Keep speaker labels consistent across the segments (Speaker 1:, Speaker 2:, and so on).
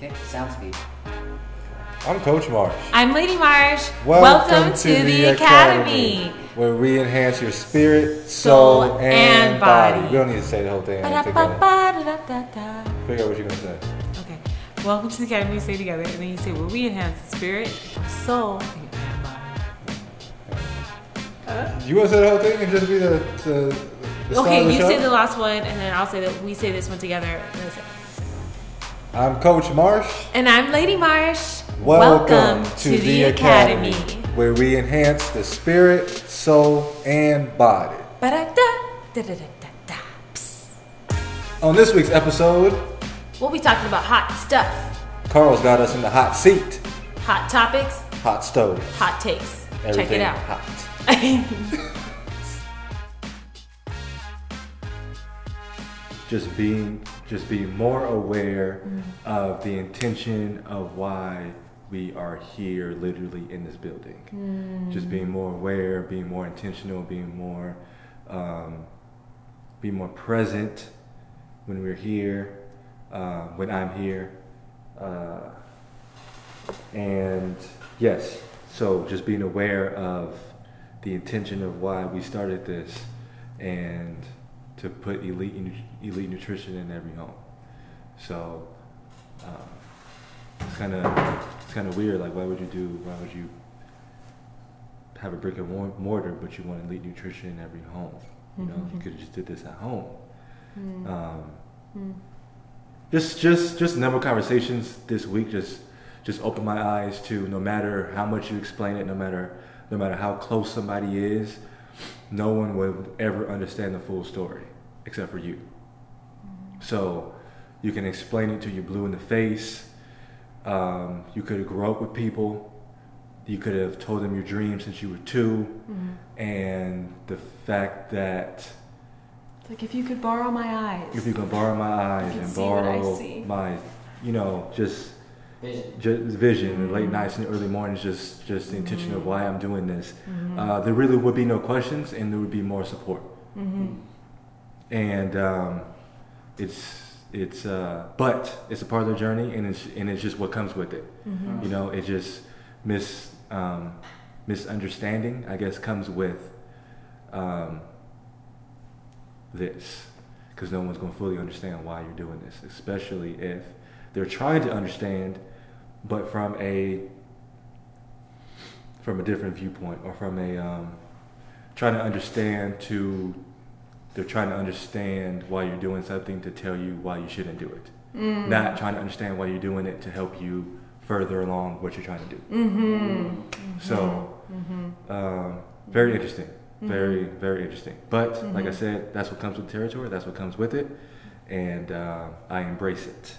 Speaker 1: Okay, sounds good.
Speaker 2: I'm Coach Marsh.
Speaker 3: I'm Lady Marsh. Welcome, to, the, Academy.
Speaker 2: where we enhance your spirit, soul,
Speaker 3: Soul,
Speaker 2: and,
Speaker 3: and
Speaker 2: body.
Speaker 3: body.
Speaker 2: We don't need to say the whole thing. Figure out what you're gonna say.
Speaker 3: Okay. Welcome to the Academy. You say together, and then you say, "Where we enhance the spirit, soul, and body."
Speaker 2: You want to say the whole thing and just be the the, the star
Speaker 3: Okay,
Speaker 2: of the
Speaker 3: you
Speaker 2: show?
Speaker 3: say the last one, and then I'll say that we say this one together. And then say-
Speaker 2: I'm Coach Marsh.
Speaker 3: And I'm Lady Marsh.
Speaker 2: Welcome, to, the, Academy, where we enhance the spirit, soul, and body. On this week's episode,
Speaker 3: We'll be talking about hot stuff,
Speaker 2: Carl's got us in the hot seat,
Speaker 3: hot topics,
Speaker 2: hot stove,
Speaker 3: hot takes.
Speaker 2: everything
Speaker 3: Check it out.
Speaker 2: hot. just being just be more aware of the intention of why we are here literally in this building. Just being more aware being more intentional being more um, being more present when we're here uh, when i'm here. Uh, and yes so just being aware of the intention of why we started this and to put elite elite nutrition in every home. So um, it's kind of it's kind of weird. Like, why would you do? Why would you have a brick and mortar, but you want elite nutrition in every home? You know, you could have just did this at home. Um, just just just a number of conversations this week just just opened my eyes to no matter how much you explain it, no matter no matter how close somebody is, no one would ever understand the full story except for you. So you can explain it to you're blue in the face. Um, you could have grown up with people. You could have told them your dreams since you were 2 and the fact that
Speaker 3: It's like if you could borrow my eyes.
Speaker 2: if you could borrow my eyes and
Speaker 3: see what I
Speaker 2: borrow my, you know, just
Speaker 1: Vision.
Speaker 2: just vision, the
Speaker 3: Mm.
Speaker 2: late nights and early mornings, just just the intention of why I'm doing this.
Speaker 3: Mm-hmm.
Speaker 2: Uh, there really would be no questions, and there would be more support.
Speaker 3: Mm-hmm.
Speaker 2: And um, it's it's uh, but it's a part of the journey, and it's and it's just what comes with it.
Speaker 3: Mm-hmm.
Speaker 2: You know, it just mis um, misunderstanding, I guess, comes with um, this because no one's going to fully understand why you're doing this, especially if they're trying to understand, but from a from a different viewpoint or from a um, trying to understand to they're trying to understand why you're doing something to tell you why you shouldn't do it. Not trying to understand why you're doing it to help you further along what you're trying to do.
Speaker 3: Mm-hmm.
Speaker 2: So, um, very interesting. Very, very interesting. But like
Speaker 3: Mm-hmm.
Speaker 2: I said, that's what comes with territory. That's what comes with it, and uh, I embrace it.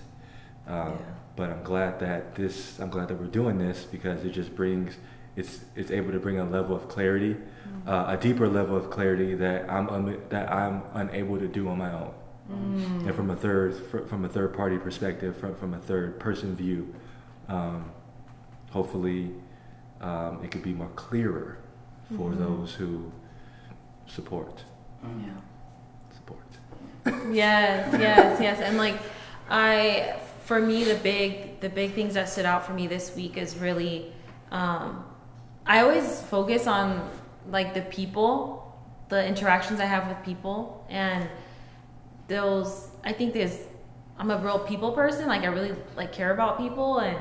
Speaker 2: Um,
Speaker 3: Yeah.
Speaker 2: But I'm glad that this. I'm glad that we're doing this because it just brings. It's it's able to bring a level of clarity,
Speaker 3: Mm-hmm.
Speaker 2: uh, a deeper level of clarity that I'm un- that I'm unable to do on my own.
Speaker 3: Mm.
Speaker 2: And from a third from a third party perspective, from from a third person view, um, hopefully um, it could be more clearer for
Speaker 3: Mm-hmm.
Speaker 2: those who support
Speaker 3: Yeah.
Speaker 2: support.
Speaker 3: yes, yes, yes. And like I for me the big the big things that stood out for me this week is really um I always focus on like the people, the interactions I have with people and those I think there's I'm a real people person, like I really like care about people and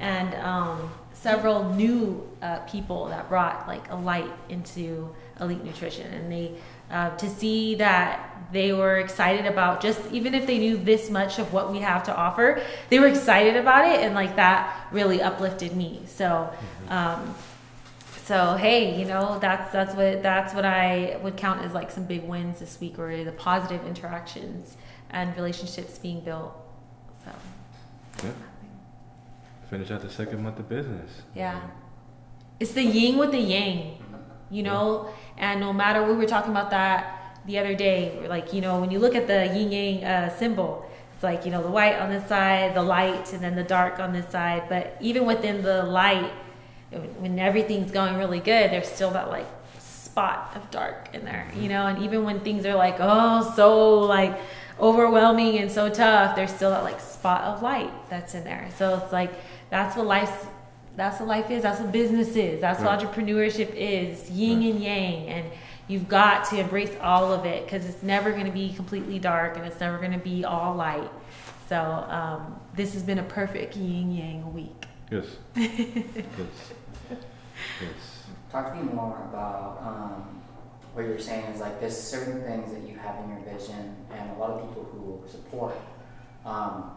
Speaker 3: and um several new uh, people that brought like a light into elite nutrition and they uh, to see that they were excited about just even if they knew this much of what we have to offer they were excited about it and like that really uplifted me. So um, so hey you know that's that's what that's what i would count as like some big wins this week or the positive interactions and relationships being built so.
Speaker 2: Yeah. Finish out the second month of business.
Speaker 3: yeah. It's the yin with the yang you know? And no matter we were talking about that the other day like you know when you look at the yin yang uh, symbol it's like you know the white on this side the light and then the dark on this side. But even within the light when everything's going really good there's still that like spot of dark in there you know? And even when things are like oh so like overwhelming and so tough, there's still that like spot of light that's in there. So it's like that's what life that's what life is. That's what business is. That's right. what entrepreneurship is. Yin right. and yang and you've got to embrace all of it because it's never going to be completely dark and it's never going to be all light. So um, this has been a perfect yin yang week.
Speaker 2: Yes. yes.
Speaker 1: Yes. Talk to me more about um, what you're saying is like there's certain things that you have in your vision, and a lot of people who support um,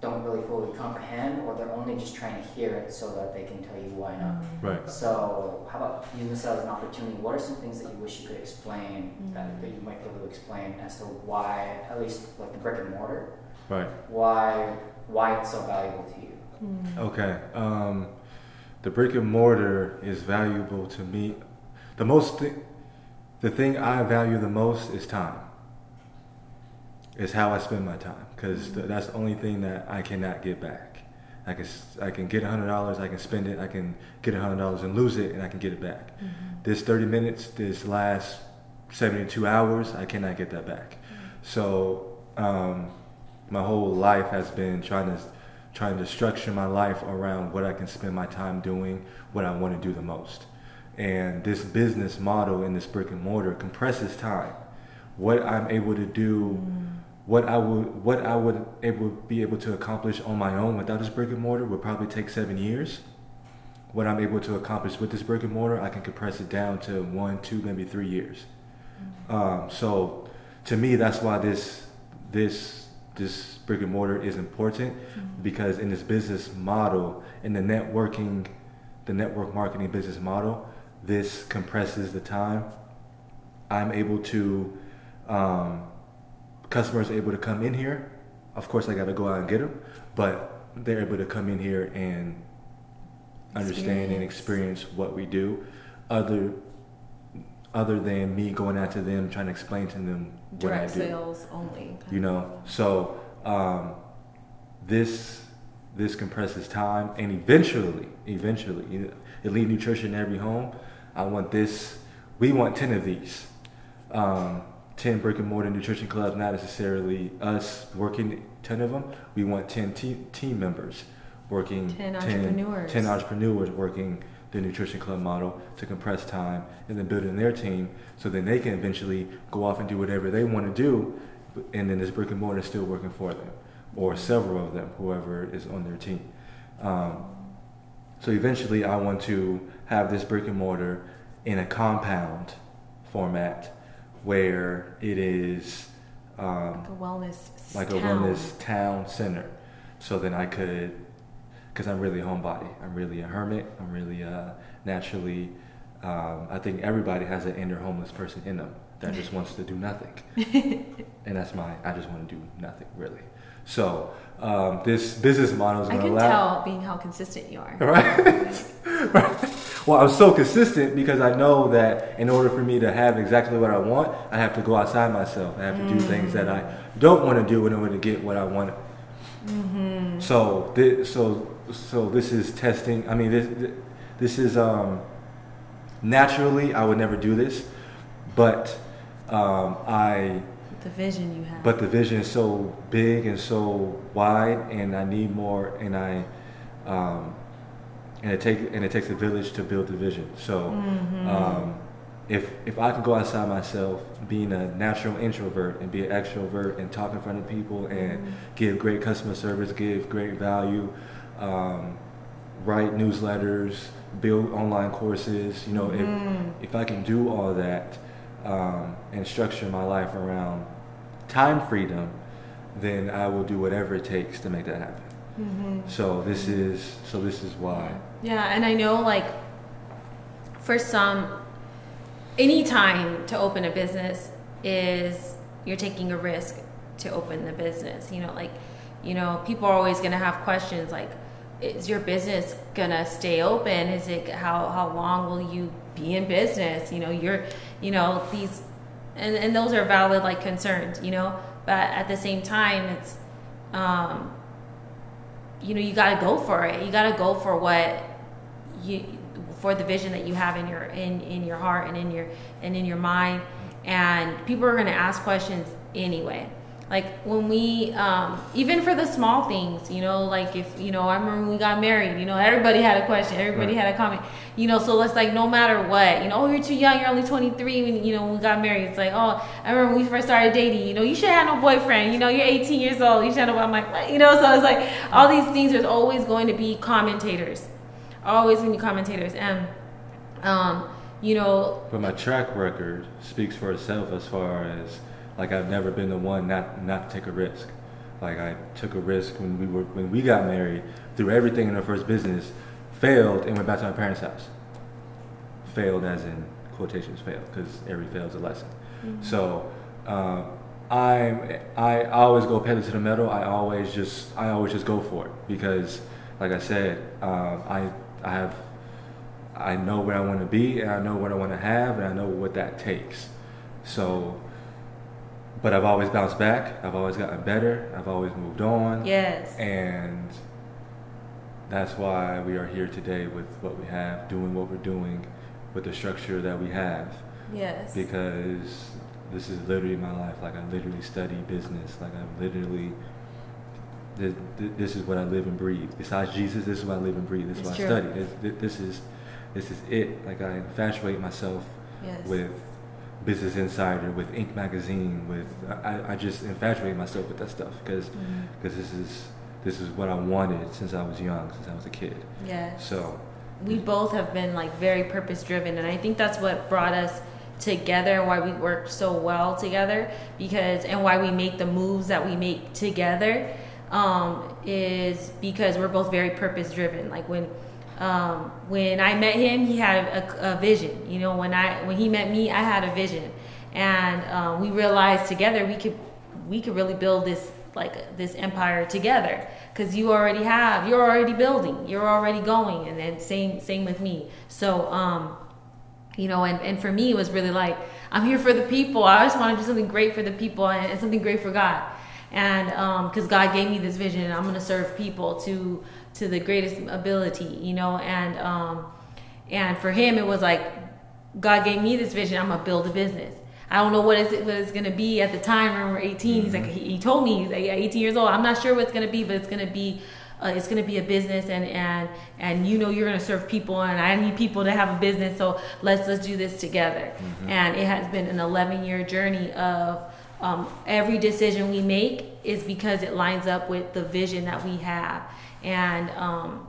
Speaker 1: don't really fully comprehend, or they're only just trying to hear it so that they can tell you why not.
Speaker 2: Mm-hmm. Right.
Speaker 1: So, how about using this as an opportunity? What are some things that you wish you could explain mm-hmm. that, that you might be able to explain as to why, at least like the brick and mortar,
Speaker 2: right?
Speaker 1: Why why it's so valuable to you?
Speaker 2: Mm-hmm. Okay. Um, the brick and mortar is valuable to me. The most, th- the thing I value the most is time. Is how I spend my time because th- that's the only thing that I cannot get back. I can I can get hundred dollars, I can spend it, I can get hundred dollars and lose it, and I can get it back. Mm-hmm. This thirty minutes, this last seventy two hours, I cannot get that back. Mm-hmm. So um, my whole life has been trying to trying to structure my life around what I can spend my time doing, what I want to do the most. And this business model in this brick and mortar compresses time. What I'm able to do, mm. What I would what I would able be able to accomplish on my own without this brick and mortar would probably take seven years. What I'm able to accomplish with this brick and mortar, I can compress it down to one, two, maybe three years. Mm. Um, so, to me, that's why this this this brick and mortar is important mm-hmm. because in this business model, in the networking, the network marketing business model, this compresses the time. I'm able to, um, customers are able to come in here. Of course, I got to go out and get them, but they're able to come in here and understand and experience what we do. Other other than me going out to them trying to explain to them what
Speaker 3: Direct
Speaker 2: I do.
Speaker 3: sales only.
Speaker 2: You know, so um, this this compresses time, and eventually, eventually, elite nutrition in every home. I want this. We want ten of these. Um, 10 brick and mortar nutrition clubs, not necessarily us working 10 of them. We want 10 te- team members working
Speaker 3: 10, 10 entrepreneurs.
Speaker 2: 10 entrepreneurs working the nutrition club model to compress time and then building their team so then they can eventually go off and do whatever they want to do and then this brick and mortar is still working for them, or several of them, whoever is on their team. Um, so eventually, I want to have this brick and mortar in a compound format where it is
Speaker 3: um, like a wellness
Speaker 2: like town. a wellness town center. So then I could, because I'm really a homebody. I'm really a hermit. I'm really uh, naturally. Um, I think everybody has an inner homeless person in them that just wants to do nothing. and that's my, I just want to do nothing really. So um, this business model is going to allow.
Speaker 3: I can tell being how consistent you are.
Speaker 2: Right? right. Well, I'm so consistent because I know that in order for me to have exactly what I want, I have to go outside myself. I have to mm. do things that I don't want to do in order to get what I want. Mm-hmm. So, this, so, so this is testing. I mean, this, this is um, naturally I would never do this, but um, I
Speaker 3: the vision you have.
Speaker 2: But the vision is so big and so wide, and I need more, and I, um, and it take and it takes a village to build the vision. So, mm-hmm. um, if if I can go outside myself, being a natural introvert and be an extrovert and talk in front of people and mm-hmm. give great customer service, give great value, um, write newsletters, build online courses. You know, mm-hmm. if if I can do all that um, and structure my life around time freedom, then I will do whatever it takes to make that happen. Mm-hmm. So this is so this is why.
Speaker 3: Yeah, and I know like for some, any time to open a business is you're taking a risk to open the business. You know, like you know people are always going to have questions like is your business gonna stay open is it how how long will you be in business you know you're you know these and, and those are valid like concerns you know but at the same time it's um you know you got to go for it. You got to go for what you for the vision that you have in your in in your heart and in your and in your mind. And people are going to ask questions anyway Like when we, um, even for the small things, you know, like if, you know, I remember when we got married, you know, everybody had a question, everybody
Speaker 2: Right.
Speaker 3: had a comment, you know, so it's like no matter what, you know, oh, you're too young, you're only 23, when, you know, when we got married, it's like, oh, I remember when we first started dating, you know, you should have no boyfriend, you know, you're 18 years old, you should have no, I'm like, what? You know, so it's like all these things, there's always going to be commentators, always going to be commentators. And, um, you know,
Speaker 2: But my track record speaks for itself as far as like I've never been the one not not to take a risk. Like I took a risk when we were when we got married, threw everything in our first business, failed, and went back to my parents' house. Failed as in quotations failed because every fail is a lesson. So um, I'm I always go pedal to the metal. I always just I always just go for it because, like I said, um, I I have I know where I want to be and I know what I want to have and I know what that takes. So, but I've always bounced back. I've always gotten better. I've always moved on.
Speaker 3: yes.
Speaker 2: And that's why we are here today with what we have, doing what we're doing with the structure that we have.
Speaker 3: yes.
Speaker 2: Because this is literally my life. Like I literally study business. Like I literally, this, this is what I live and breathe. Besides Jesus, this is what I live and breathe. This is
Speaker 3: It's
Speaker 2: what I study. This, this is, this is it. Like I infatuate myself
Speaker 3: yes.
Speaker 2: with Business Insider, with Inc. magazine, with I, I just infatuate myself with that stuff because because this is this is what I wanted since I was young, since I was a kid.
Speaker 3: Yeah.
Speaker 2: So
Speaker 3: we both have been like very purpose driven and i think that's what brought us together and why we work so well together because and why we make the moves that we make together um, is because we're both very purpose driven like when um, when i met him he had a, a vision. You know when i when he met me i had a vision. And um, we realized together we could we could really build this like this empire together. Because you already have you're already building you're already going. And then same same with me. So um you know and, and for me it was really like i'm here for the people. I just want to do something great for the people and, and something great for god. And because god gave me this vision. I'm going to serve people to to the greatest ability you know and um and for him it was like god gave me this vision i'm going to build a business I don't know what it's, what it's gonna be at the time when we're 18. He's like, he, he told me he's like 18 years old. I'm not sure what it's gonna be, but it's gonna be, uh, it's gonna be a business, and and and you know you're gonna serve people, and I need people to have a business. So let's let's do this together. And it has been an 11 year journey of um, every decision we make is because it lines up with the vision that we have, and. Um,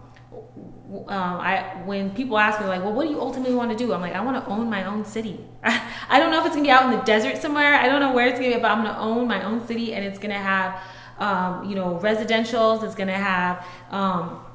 Speaker 3: um, I when people ask me like, well, what do you ultimately want to do? I'm like, I want to own my own city. I don't know if it's gonna be out in the desert somewhere. I don't know where it's gonna be, but I'm gonna own my own city, and it's gonna have, um, you know, residentials. It's gonna have, um,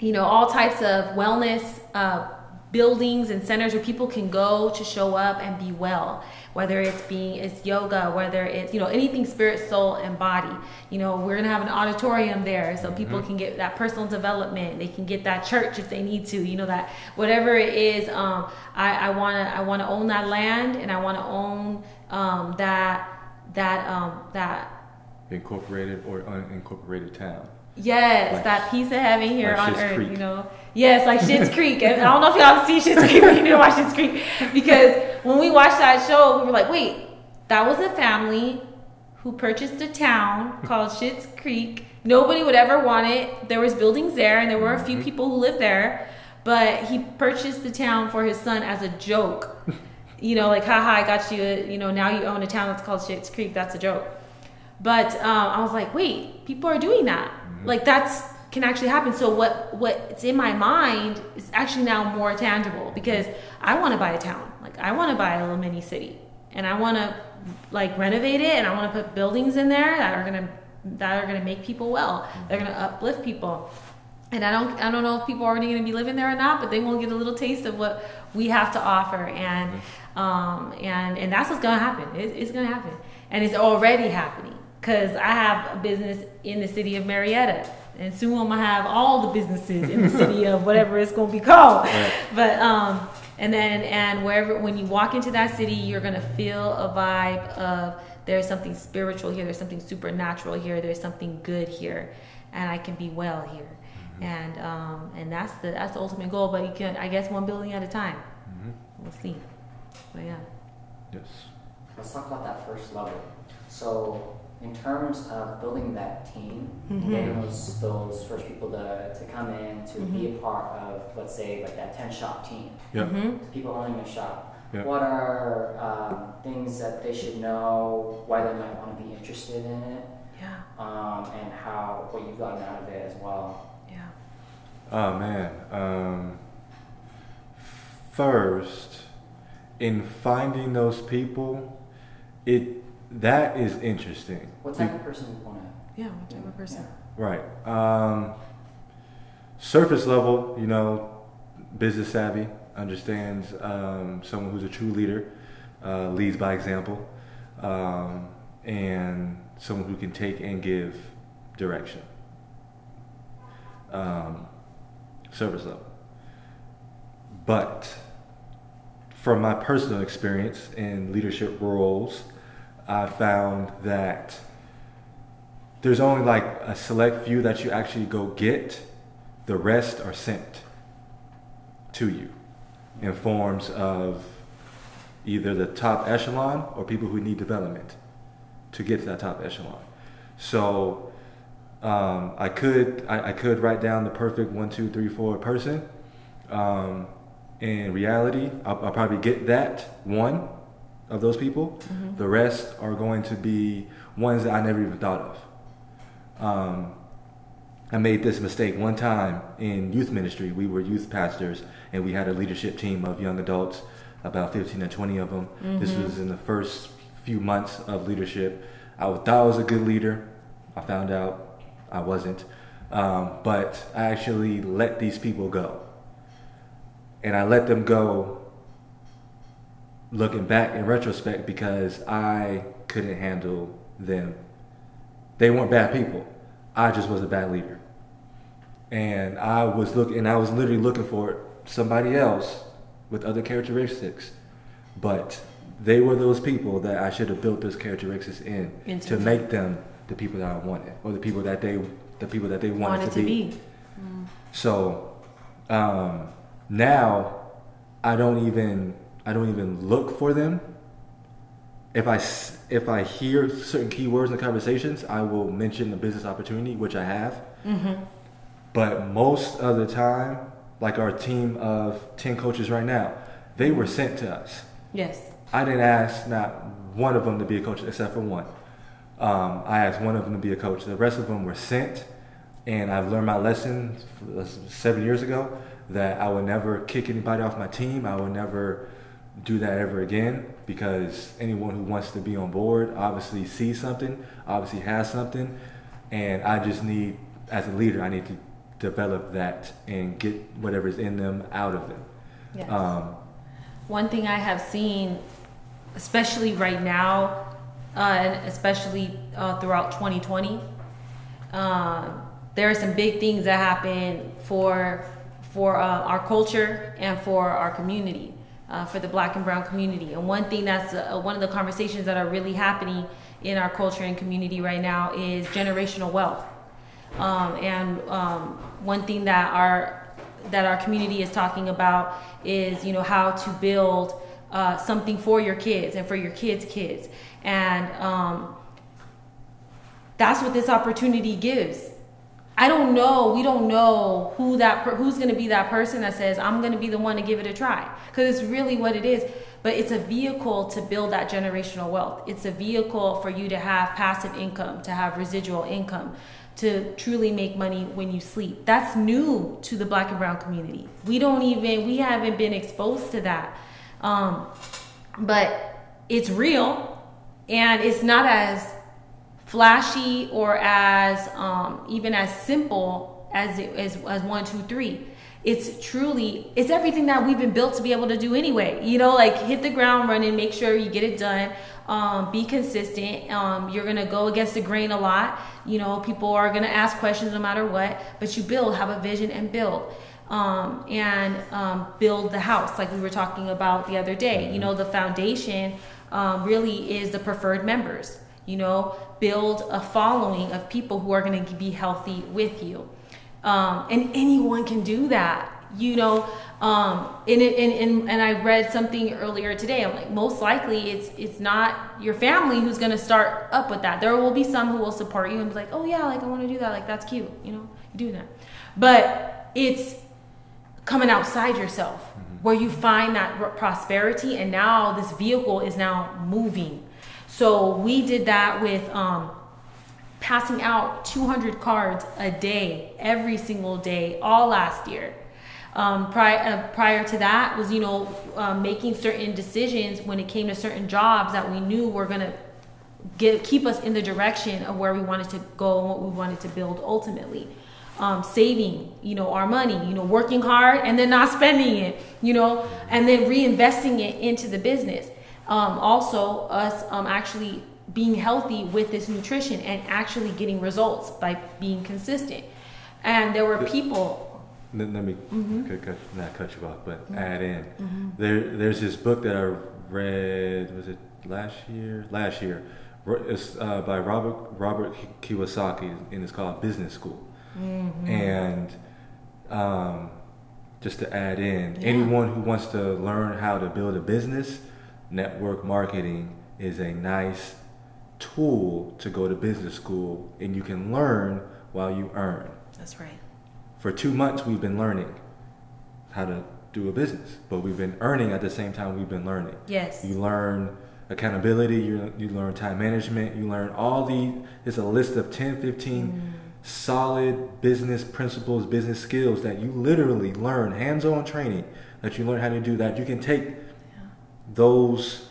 Speaker 3: you know, all types of wellness uh, buildings and centers where people can go to show up and be well. Whether it's being it's yoga, whether it's you know anything spirit, soul, and body. You know, we're gonna have an auditorium there so people can get that personal development. They can get that church if they need to. You know that whatever it is, um, I, I wanna I wanna own that land and I wanna own um, that that um, that
Speaker 2: incorporated or unincorporated town.
Speaker 3: Yes,
Speaker 2: Like-
Speaker 3: that piece of heaven here
Speaker 2: like
Speaker 3: on
Speaker 2: Schitt's
Speaker 3: earth,
Speaker 2: Creek.
Speaker 3: you know. Yes, like Schitt's Creek. And I don't know if y'all see Schitt's Creek, but you need to watch Schitt's Creek because when we watched that show, we were like, wait, that was a family who purchased a town called Schitt's Creek. Nobody would ever want it. There was buildings there, and there were a few people who lived there, but he purchased the town for his son as a joke. You know, like, haha, I got you. A, you know, now you own a town that's called Schitt's Creek. That's a joke. But um, I was like, wait, people are doing that. Like that's can actually happen. So what what's in my mind is actually now more tangible because I want to buy a town. Like I want to buy a little mini city, and I want to like renovate it, and I want to put buildings in there that are gonna that are gonna make people well. They're gonna uplift people. And I don't I don't know if people are already gonna be living there or not, but they will get a little taste of what we have to offer, and um, and and that's what's gonna happen. It, it's gonna happen, and it's already happening because I have a business in the city of Marietta, and soon I'm gonna have all the businesses in the city of whatever it's gonna be called.
Speaker 2: Right.
Speaker 3: But um, and then and wherever when you walk into that city, you're gonna feel a vibe of there's something spiritual here, there's something supernatural here, there's something good here, and I can be well here. And um, and that's the that's the ultimate goal. But you can I guess one building at a time.
Speaker 2: hmm
Speaker 3: We'll see. But yeah.
Speaker 2: Yes.
Speaker 1: Let's talk about that first level. So in terms of building that team and
Speaker 3: Mhm.
Speaker 1: getting those those first people to, to come in to be a part of let's say like that 10 shop team
Speaker 2: Yeah.
Speaker 3: Mhm.
Speaker 1: people owning a shop
Speaker 2: Yeah.
Speaker 1: what are um, things that they should know why they might want to be interested in it
Speaker 3: Yeah.
Speaker 1: um, and how what you've gotten out of it as well
Speaker 3: Yeah.
Speaker 2: Oh man. Um, first, in finding those people, it that is interesting.
Speaker 1: What type of person you want to
Speaker 3: Yeah. What type of person?
Speaker 2: Right. Um, surface level, you know, business savvy, understands um, someone who's a true leader, uh, leads by example, um, and someone who can take and give direction. Um, surface level. But from my personal experience in leadership roles, I found that there's only like a select few that you actually go get. The rest are sent to you in forms of either the top echelon or people who need development to get to that top echelon. So um, I could I, I could write down the perfect one, two, three, four person. Um, in reality, I'll, I'll probably get that one of those people.
Speaker 3: Mhm.
Speaker 2: The rest are going to be ones that I never even thought of. Um, I made this mistake one time in youth ministry. We were youth pastors, and we had a leadership team of young adults, about 15 to 20 of them. This
Speaker 3: Mhm.
Speaker 2: was in the first few months of leadership. I thought I was a good leader. I found out I wasn't. Um, but I actually let these people go. And I let them go looking back in retrospect because I couldn't handle them. They weren't bad people. I just was a bad leader. And I was looking I was literally looking for somebody else with other characteristics. But they were those people that I should have built those characteristics in to make them the people that I wanted or the people that they the people that they wanted,
Speaker 3: Wanted to be.
Speaker 2: so um, now I don't even I don't even look for them. If I if I hear certain keywords in the conversations, I will mention the business opportunity, which I have.
Speaker 3: Mm-hmm.
Speaker 2: But most of the time, like our team of ten coaches right now, they were sent to us.
Speaker 3: Yes.
Speaker 2: I didn't ask not one of them to be a coach except for one. Um, I asked one of them to be a coach. The rest of them were sent, and I've learned my lesson seven years ago that I would never kick anybody off my team. I would never do that ever again because anyone who wants to be on board obviously sees something, obviously has something, and I just need, as a leader, I need to develop that and get whatever's in them out of them.
Speaker 3: Yes.
Speaker 2: Um,
Speaker 3: One thing I have seen, especially right now, uh, and especially uh, throughout 2020, um, there are some big things that happen for for uh, our culture and for our community, uh, for the Black and Brown community. And one thing that's uh, one of the conversations that are really happening in our culture and community right now is generational wealth. Um, and um, one thing that our that our community is talking about is you know how to build uh, something for your kids and for your kids' kids, and um, that's what this opportunity gives. I don't know. We don't know who that per- who's going to be that person that says I'm going to be the one to give it a try because it's really what it is. But it's a vehicle to build that generational wealth. It's a vehicle for you to have passive income, to have residual income, to truly make money when you sleep. That's new to the Black and Brown community. We don't even we haven't been exposed to that, um, but it's real, and it's not as flashy or as um, even as simple as it as, as one two three. It's truly it's everything that we've been built to be able to do anyway. You know like hit the ground running make sure you get it done um, be consistent. Um, you're gonna go against the grain a lot. You know people are gonna ask questions no matter what but you build have a vision and build. Um, and um, build the house like we were talking about the other day. You know the foundation um, really is the preferred members you know build a following of people who are going to be healthy with you um, and anyone can do that You know, um, and, it, and, and, and I read something earlier today. I'm like, most likely it's it's not your family who's gonna start up with that. There will be some who will support you and be like, oh yeah, like I want to do that. Like that's cute. You know, you do that. But it's coming outside yourself mm-hmm. where you find that prosperity, and now this vehicle is now moving. So we did that with. Um, passing out 200 cards a day, every single day, all last year. Um, prior, uh, prior to that was, you know, uh, making certain decisions when it came to certain jobs that we knew were going to get keep us in the direction of where we wanted to go and what we wanted to build ultimately. Um, saving, you know, our money, you know, working hard and then not spending it, you know, and then reinvesting it into the business. Um, also, us um, actually being healthy with this nutrition and actually getting results by being consistent. And there were people.
Speaker 2: Let, let me mm-hmm. cut, cut, not cut you off, but mm-hmm. add in. Mm-hmm. There, there's this book that I read. Was it last year? Last year, it's uh, by Robert Robert Kiyosaki, and it's called Business School. Mm-hmm. And um, just to add in, yeah. anyone who wants to learn how to build a business, network marketing is a nice tool to go to business school and you can learn while you earn.
Speaker 3: That's right.
Speaker 2: For two months, we've been learning how to do a business, but we've been earning at the same time we've been learning.
Speaker 3: Yes.
Speaker 2: You learn accountability, you, you learn time management, you learn all the, it's a list of 10, 15 mm. solid business principles, business skills that you literally learn, hands on training that you learn how to do that. You can take. Those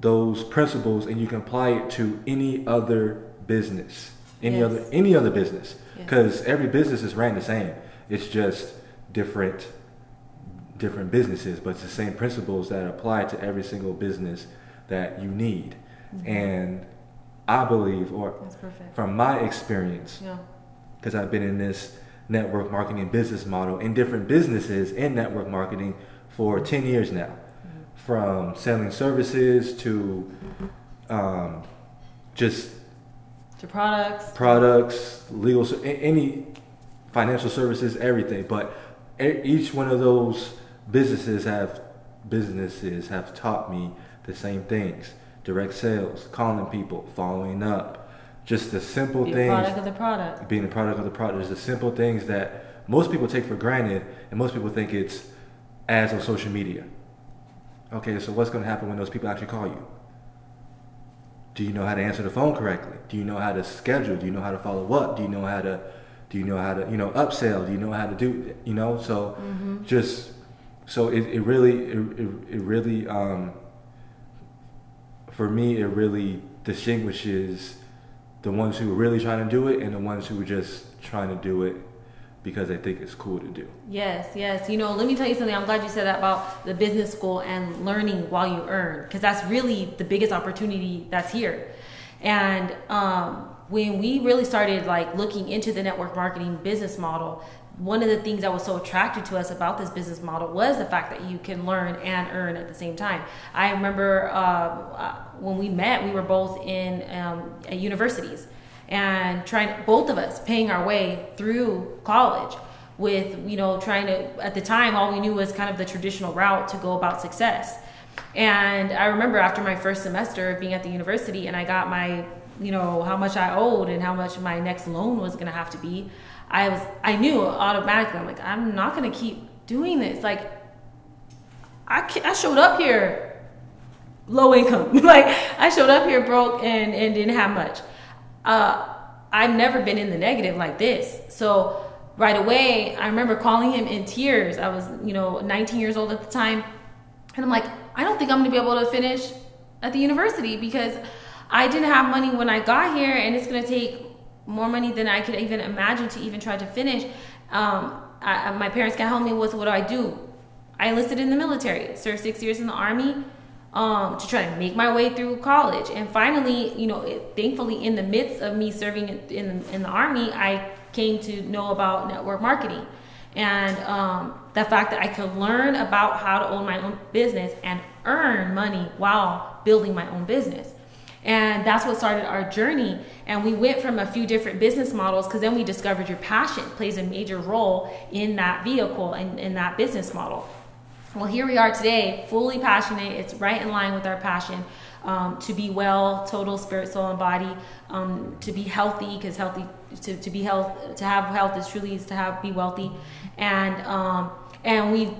Speaker 2: those principles and you can apply it to any other business any yes. other any other business because yes. every business is ran the same it's just different different businesses but it's the same principles that apply to every single business that you need mm-hmm. and i believe or from my experience because yeah. i've been in this network marketing business model in different businesses in network marketing for 10 years now from selling services to um, just
Speaker 3: to products,
Speaker 2: products, legal, any financial services, everything. But each one of those businesses have businesses have taught me the same things: direct sales, calling people, following up, just the simple
Speaker 3: Be
Speaker 2: things.
Speaker 3: Product of the product.
Speaker 2: Being a product of the product. There's the simple things that most people take for granted, and most people think it's ads on social media. Okay, so what's going to happen when those people actually call you? Do you know how to answer the phone correctly? Do you know how to schedule? Do you know how to follow up? Do you know how to, do you know how to, you know, upsell? Do you know how to do, you know? So mm-hmm. just, so it, it really, it, it, it really, um, for me, it really distinguishes the ones who are really trying to do it and the ones who are just trying to do it because they think it's cool to do.
Speaker 3: Yes, yes. You know, let me tell you something. I'm glad you said that about the business school and learning while you earn, because that's really the biggest opportunity that's here. And um, when we really started like looking into the network marketing business model, one of the things that was so attractive to us about this business model was the fact that you can learn and earn at the same time. I remember uh, uh when we met, we were both in um, universities and trying both of us paying our way through college with you know trying to at the time all we knew was kind of the traditional route to go about success. And i remember after my first semester of being at the university and i got my you know how much i owed and how much my next loan was going to have to be i was i knew automatically i'm like i'm not going to keep doing this. Like I, I showed up here low income. Like i showed up here broke and and didn't have much uh, I've never been in the negative like this. So right away, I remember calling him in tears. I was, you know, 19 years old at the time. And I'm like, I don't think I'm gonna be able to finish at the university because I didn't have money when I got here and it's gonna take more money than I could even imagine to even try to finish. Um, I, my parents got help me with what do I do? I enlisted in the military, served six years in the army um, to try to make my way through college. And finally, you know, it, thankfully, in the midst of me serving in, in the army, I came to know about network marketing and um, the fact that I could learn about how to own my own business and earn money while building my own business. And that's what started our journey. And we went from a few different business models because then we discovered your passion plays a major role in that vehicle and in that business model. Well, here we are today, fully passionate. It's right in line with our passion um, to be well, total spirit, soul, and body. Um, to be healthy, because healthy to, to be health to have health is truly is to have be wealthy, and um, and we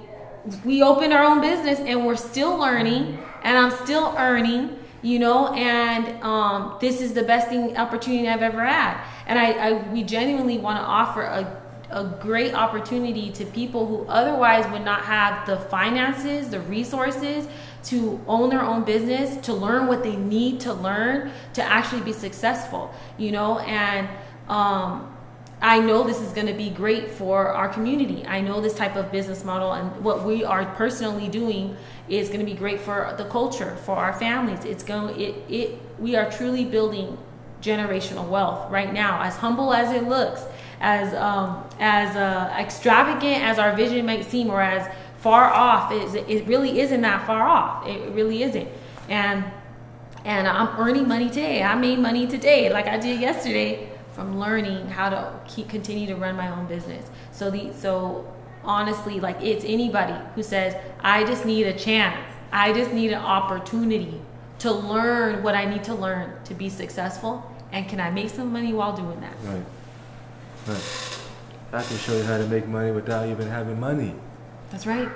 Speaker 3: we opened our own business and we're still learning, and I'm still earning you know and um, this is the best thing opportunity i've ever had and i, I we genuinely want to offer a, a great opportunity to people who otherwise would not have the finances the resources to own their own business to learn what they need to learn to actually be successful you know and um, I know this is going to be great for our community. I know this type of business model and what we are personally doing is going to be great for the culture, for our families. It's going it it we are truly building generational wealth right now. As humble as it looks, as um, as uh, extravagant as our vision might seem, or as far off, it, it really isn't that far off. It really isn't. And and I'm earning money today. I made money today, like I did yesterday from learning how to keep continue to run my own business. So the so honestly, like it's anybody who says, I just need a chance. I just need an opportunity to learn what I need to learn to be successful. And can I make some money while doing that?
Speaker 2: Right. Right. I can show you how to make money without even having money.
Speaker 3: That's right.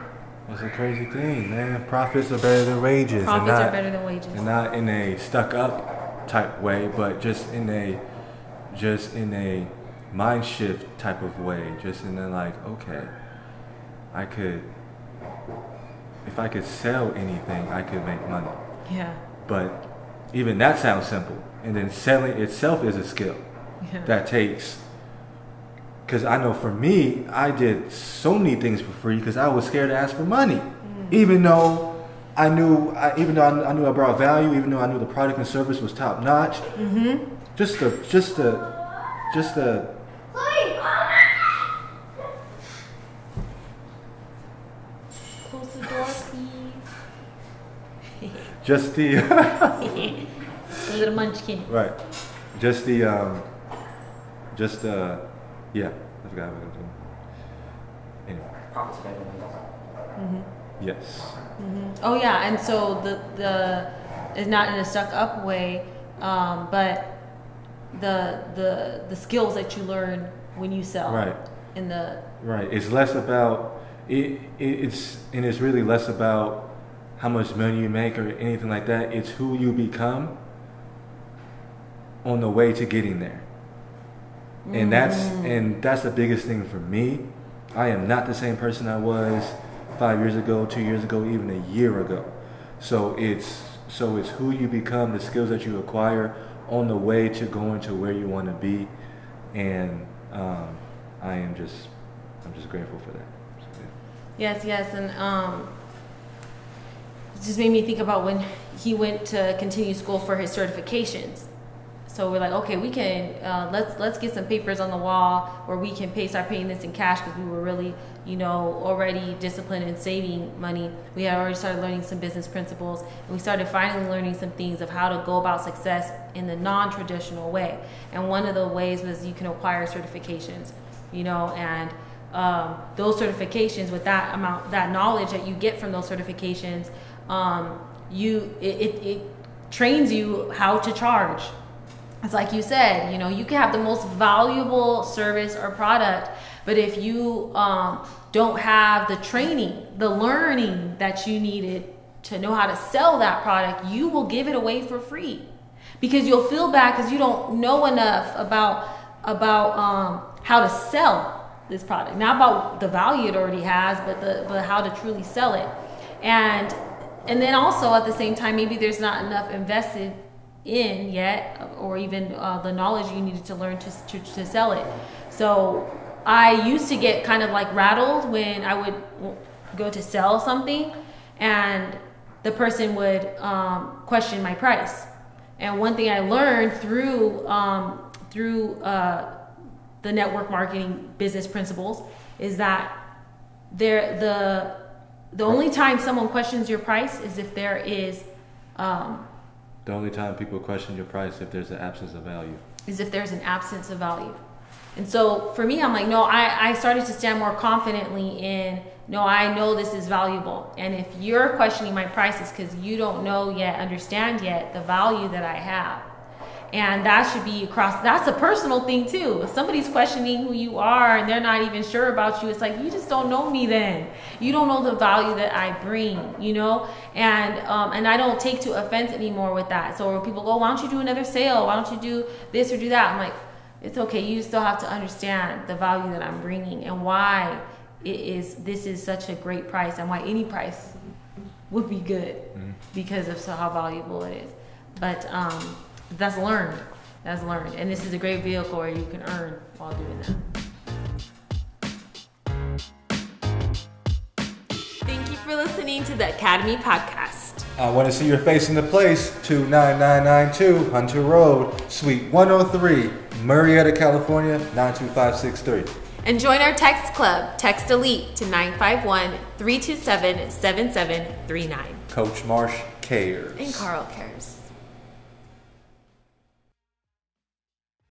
Speaker 2: That's a crazy thing, man. Profits are better than wages.
Speaker 3: Profits not, are better than wages.
Speaker 2: And not in a stuck up type way, but just in a just in a mind shift type of way, just in a like, okay, I could, if I could sell anything, I could make money.
Speaker 3: Yeah.
Speaker 2: But even that sounds simple. And then selling itself is a skill
Speaker 3: yeah.
Speaker 2: that takes, because I know for me, I did so many things for free because I was scared to ask for money. Mm. Even though I knew, I, even though I, I, knew I brought value, even though I knew the product and service was top notch,
Speaker 3: mm-hmm.
Speaker 2: Just the, just the, just the.
Speaker 3: Close the door, please.
Speaker 2: just the.
Speaker 3: the little munchkin.
Speaker 2: Right. Just the, um, just the, uh, yeah. I forgot what I was doing. Anyway.
Speaker 3: Mm-hmm.
Speaker 2: Yes.
Speaker 3: Mm-hmm. Oh yeah, and so the the is not in a stuck up way, um, but the the the skills that you learn when you sell.
Speaker 2: Right.
Speaker 3: In the
Speaker 2: right, it's less about it, it. It's and it's really less about how much money you make or anything like that. It's who you become on the way to getting there. Mm. And that's mm. and that's the biggest thing for me. I am not the same person I was five years ago, two years ago, even a year ago. So it's so it's who you become, the skills that you acquire on the way to going to where you want to be, and um, I am just I'm just grateful for that. So,
Speaker 3: yeah. Yes, yes, and um, it just made me think about when he went to continue school for his certifications. So we're like, okay, we can uh, let's let's get some papers on the wall where we can pay start paying this in cash because we were really you know already disciplined in saving money. We had already started learning some business principles, and we started finally learning some things of how to go about success in the non-traditional way. And one of the ways was you can acquire certifications, you know, and um, those certifications with that amount that knowledge that you get from those certifications, um, you it, it, it trains you how to charge it's like you said, you know, you can have the most valuable service or product, but if you um, don't have the training, the learning that you needed to know how to sell that product, you will give it away for free. Because you'll feel bad because you don't know enough about about um, how to sell this product, not about the value it already has, but the but how to truly sell it, and and then also at the same time, maybe there's not enough invested in yet, or even uh, the knowledge you needed to learn to, to, to sell it. So I used to get kind of like rattled when I would go to sell something and the person would um, question my price. And one thing I learned through um, through uh, the network marketing business principles is that there the the only time someone questions your price is if there is um,
Speaker 2: The only time people question your price if there's an absence of value.
Speaker 3: Is if there's an absence of value. And so for me, I'm like, no, I, I started to stand more confidently in, no, I know this is valuable. And if you're questioning my prices because you don't know yet, understand yet the value that I have, and that should be across that's a personal thing too. If somebody's questioning who you are and they're not even sure about you it's like you just don't know me then. You don't know the value that i bring you know? And um, and i don't take to offense anymore with that. So when people go why don't you do another sale? Why don't you do this or do that? I'm like it's okay. You still have to understand the value that i'm bringing and why it is this is such a great price and why any price would be good mm-hmm. because of so how valuable it is. But um that's learned. That's learned. And this is a great vehicle where you can earn while doing that. Thank you for listening to the Academy Podcast.
Speaker 2: I want to see your face in the place 29992 Hunter Road, Suite 103, Murrieta, California 92563.
Speaker 3: And join our text club. Text Elite to 951 327 7739.
Speaker 2: Coach Marsh cares.
Speaker 3: And Carl cares.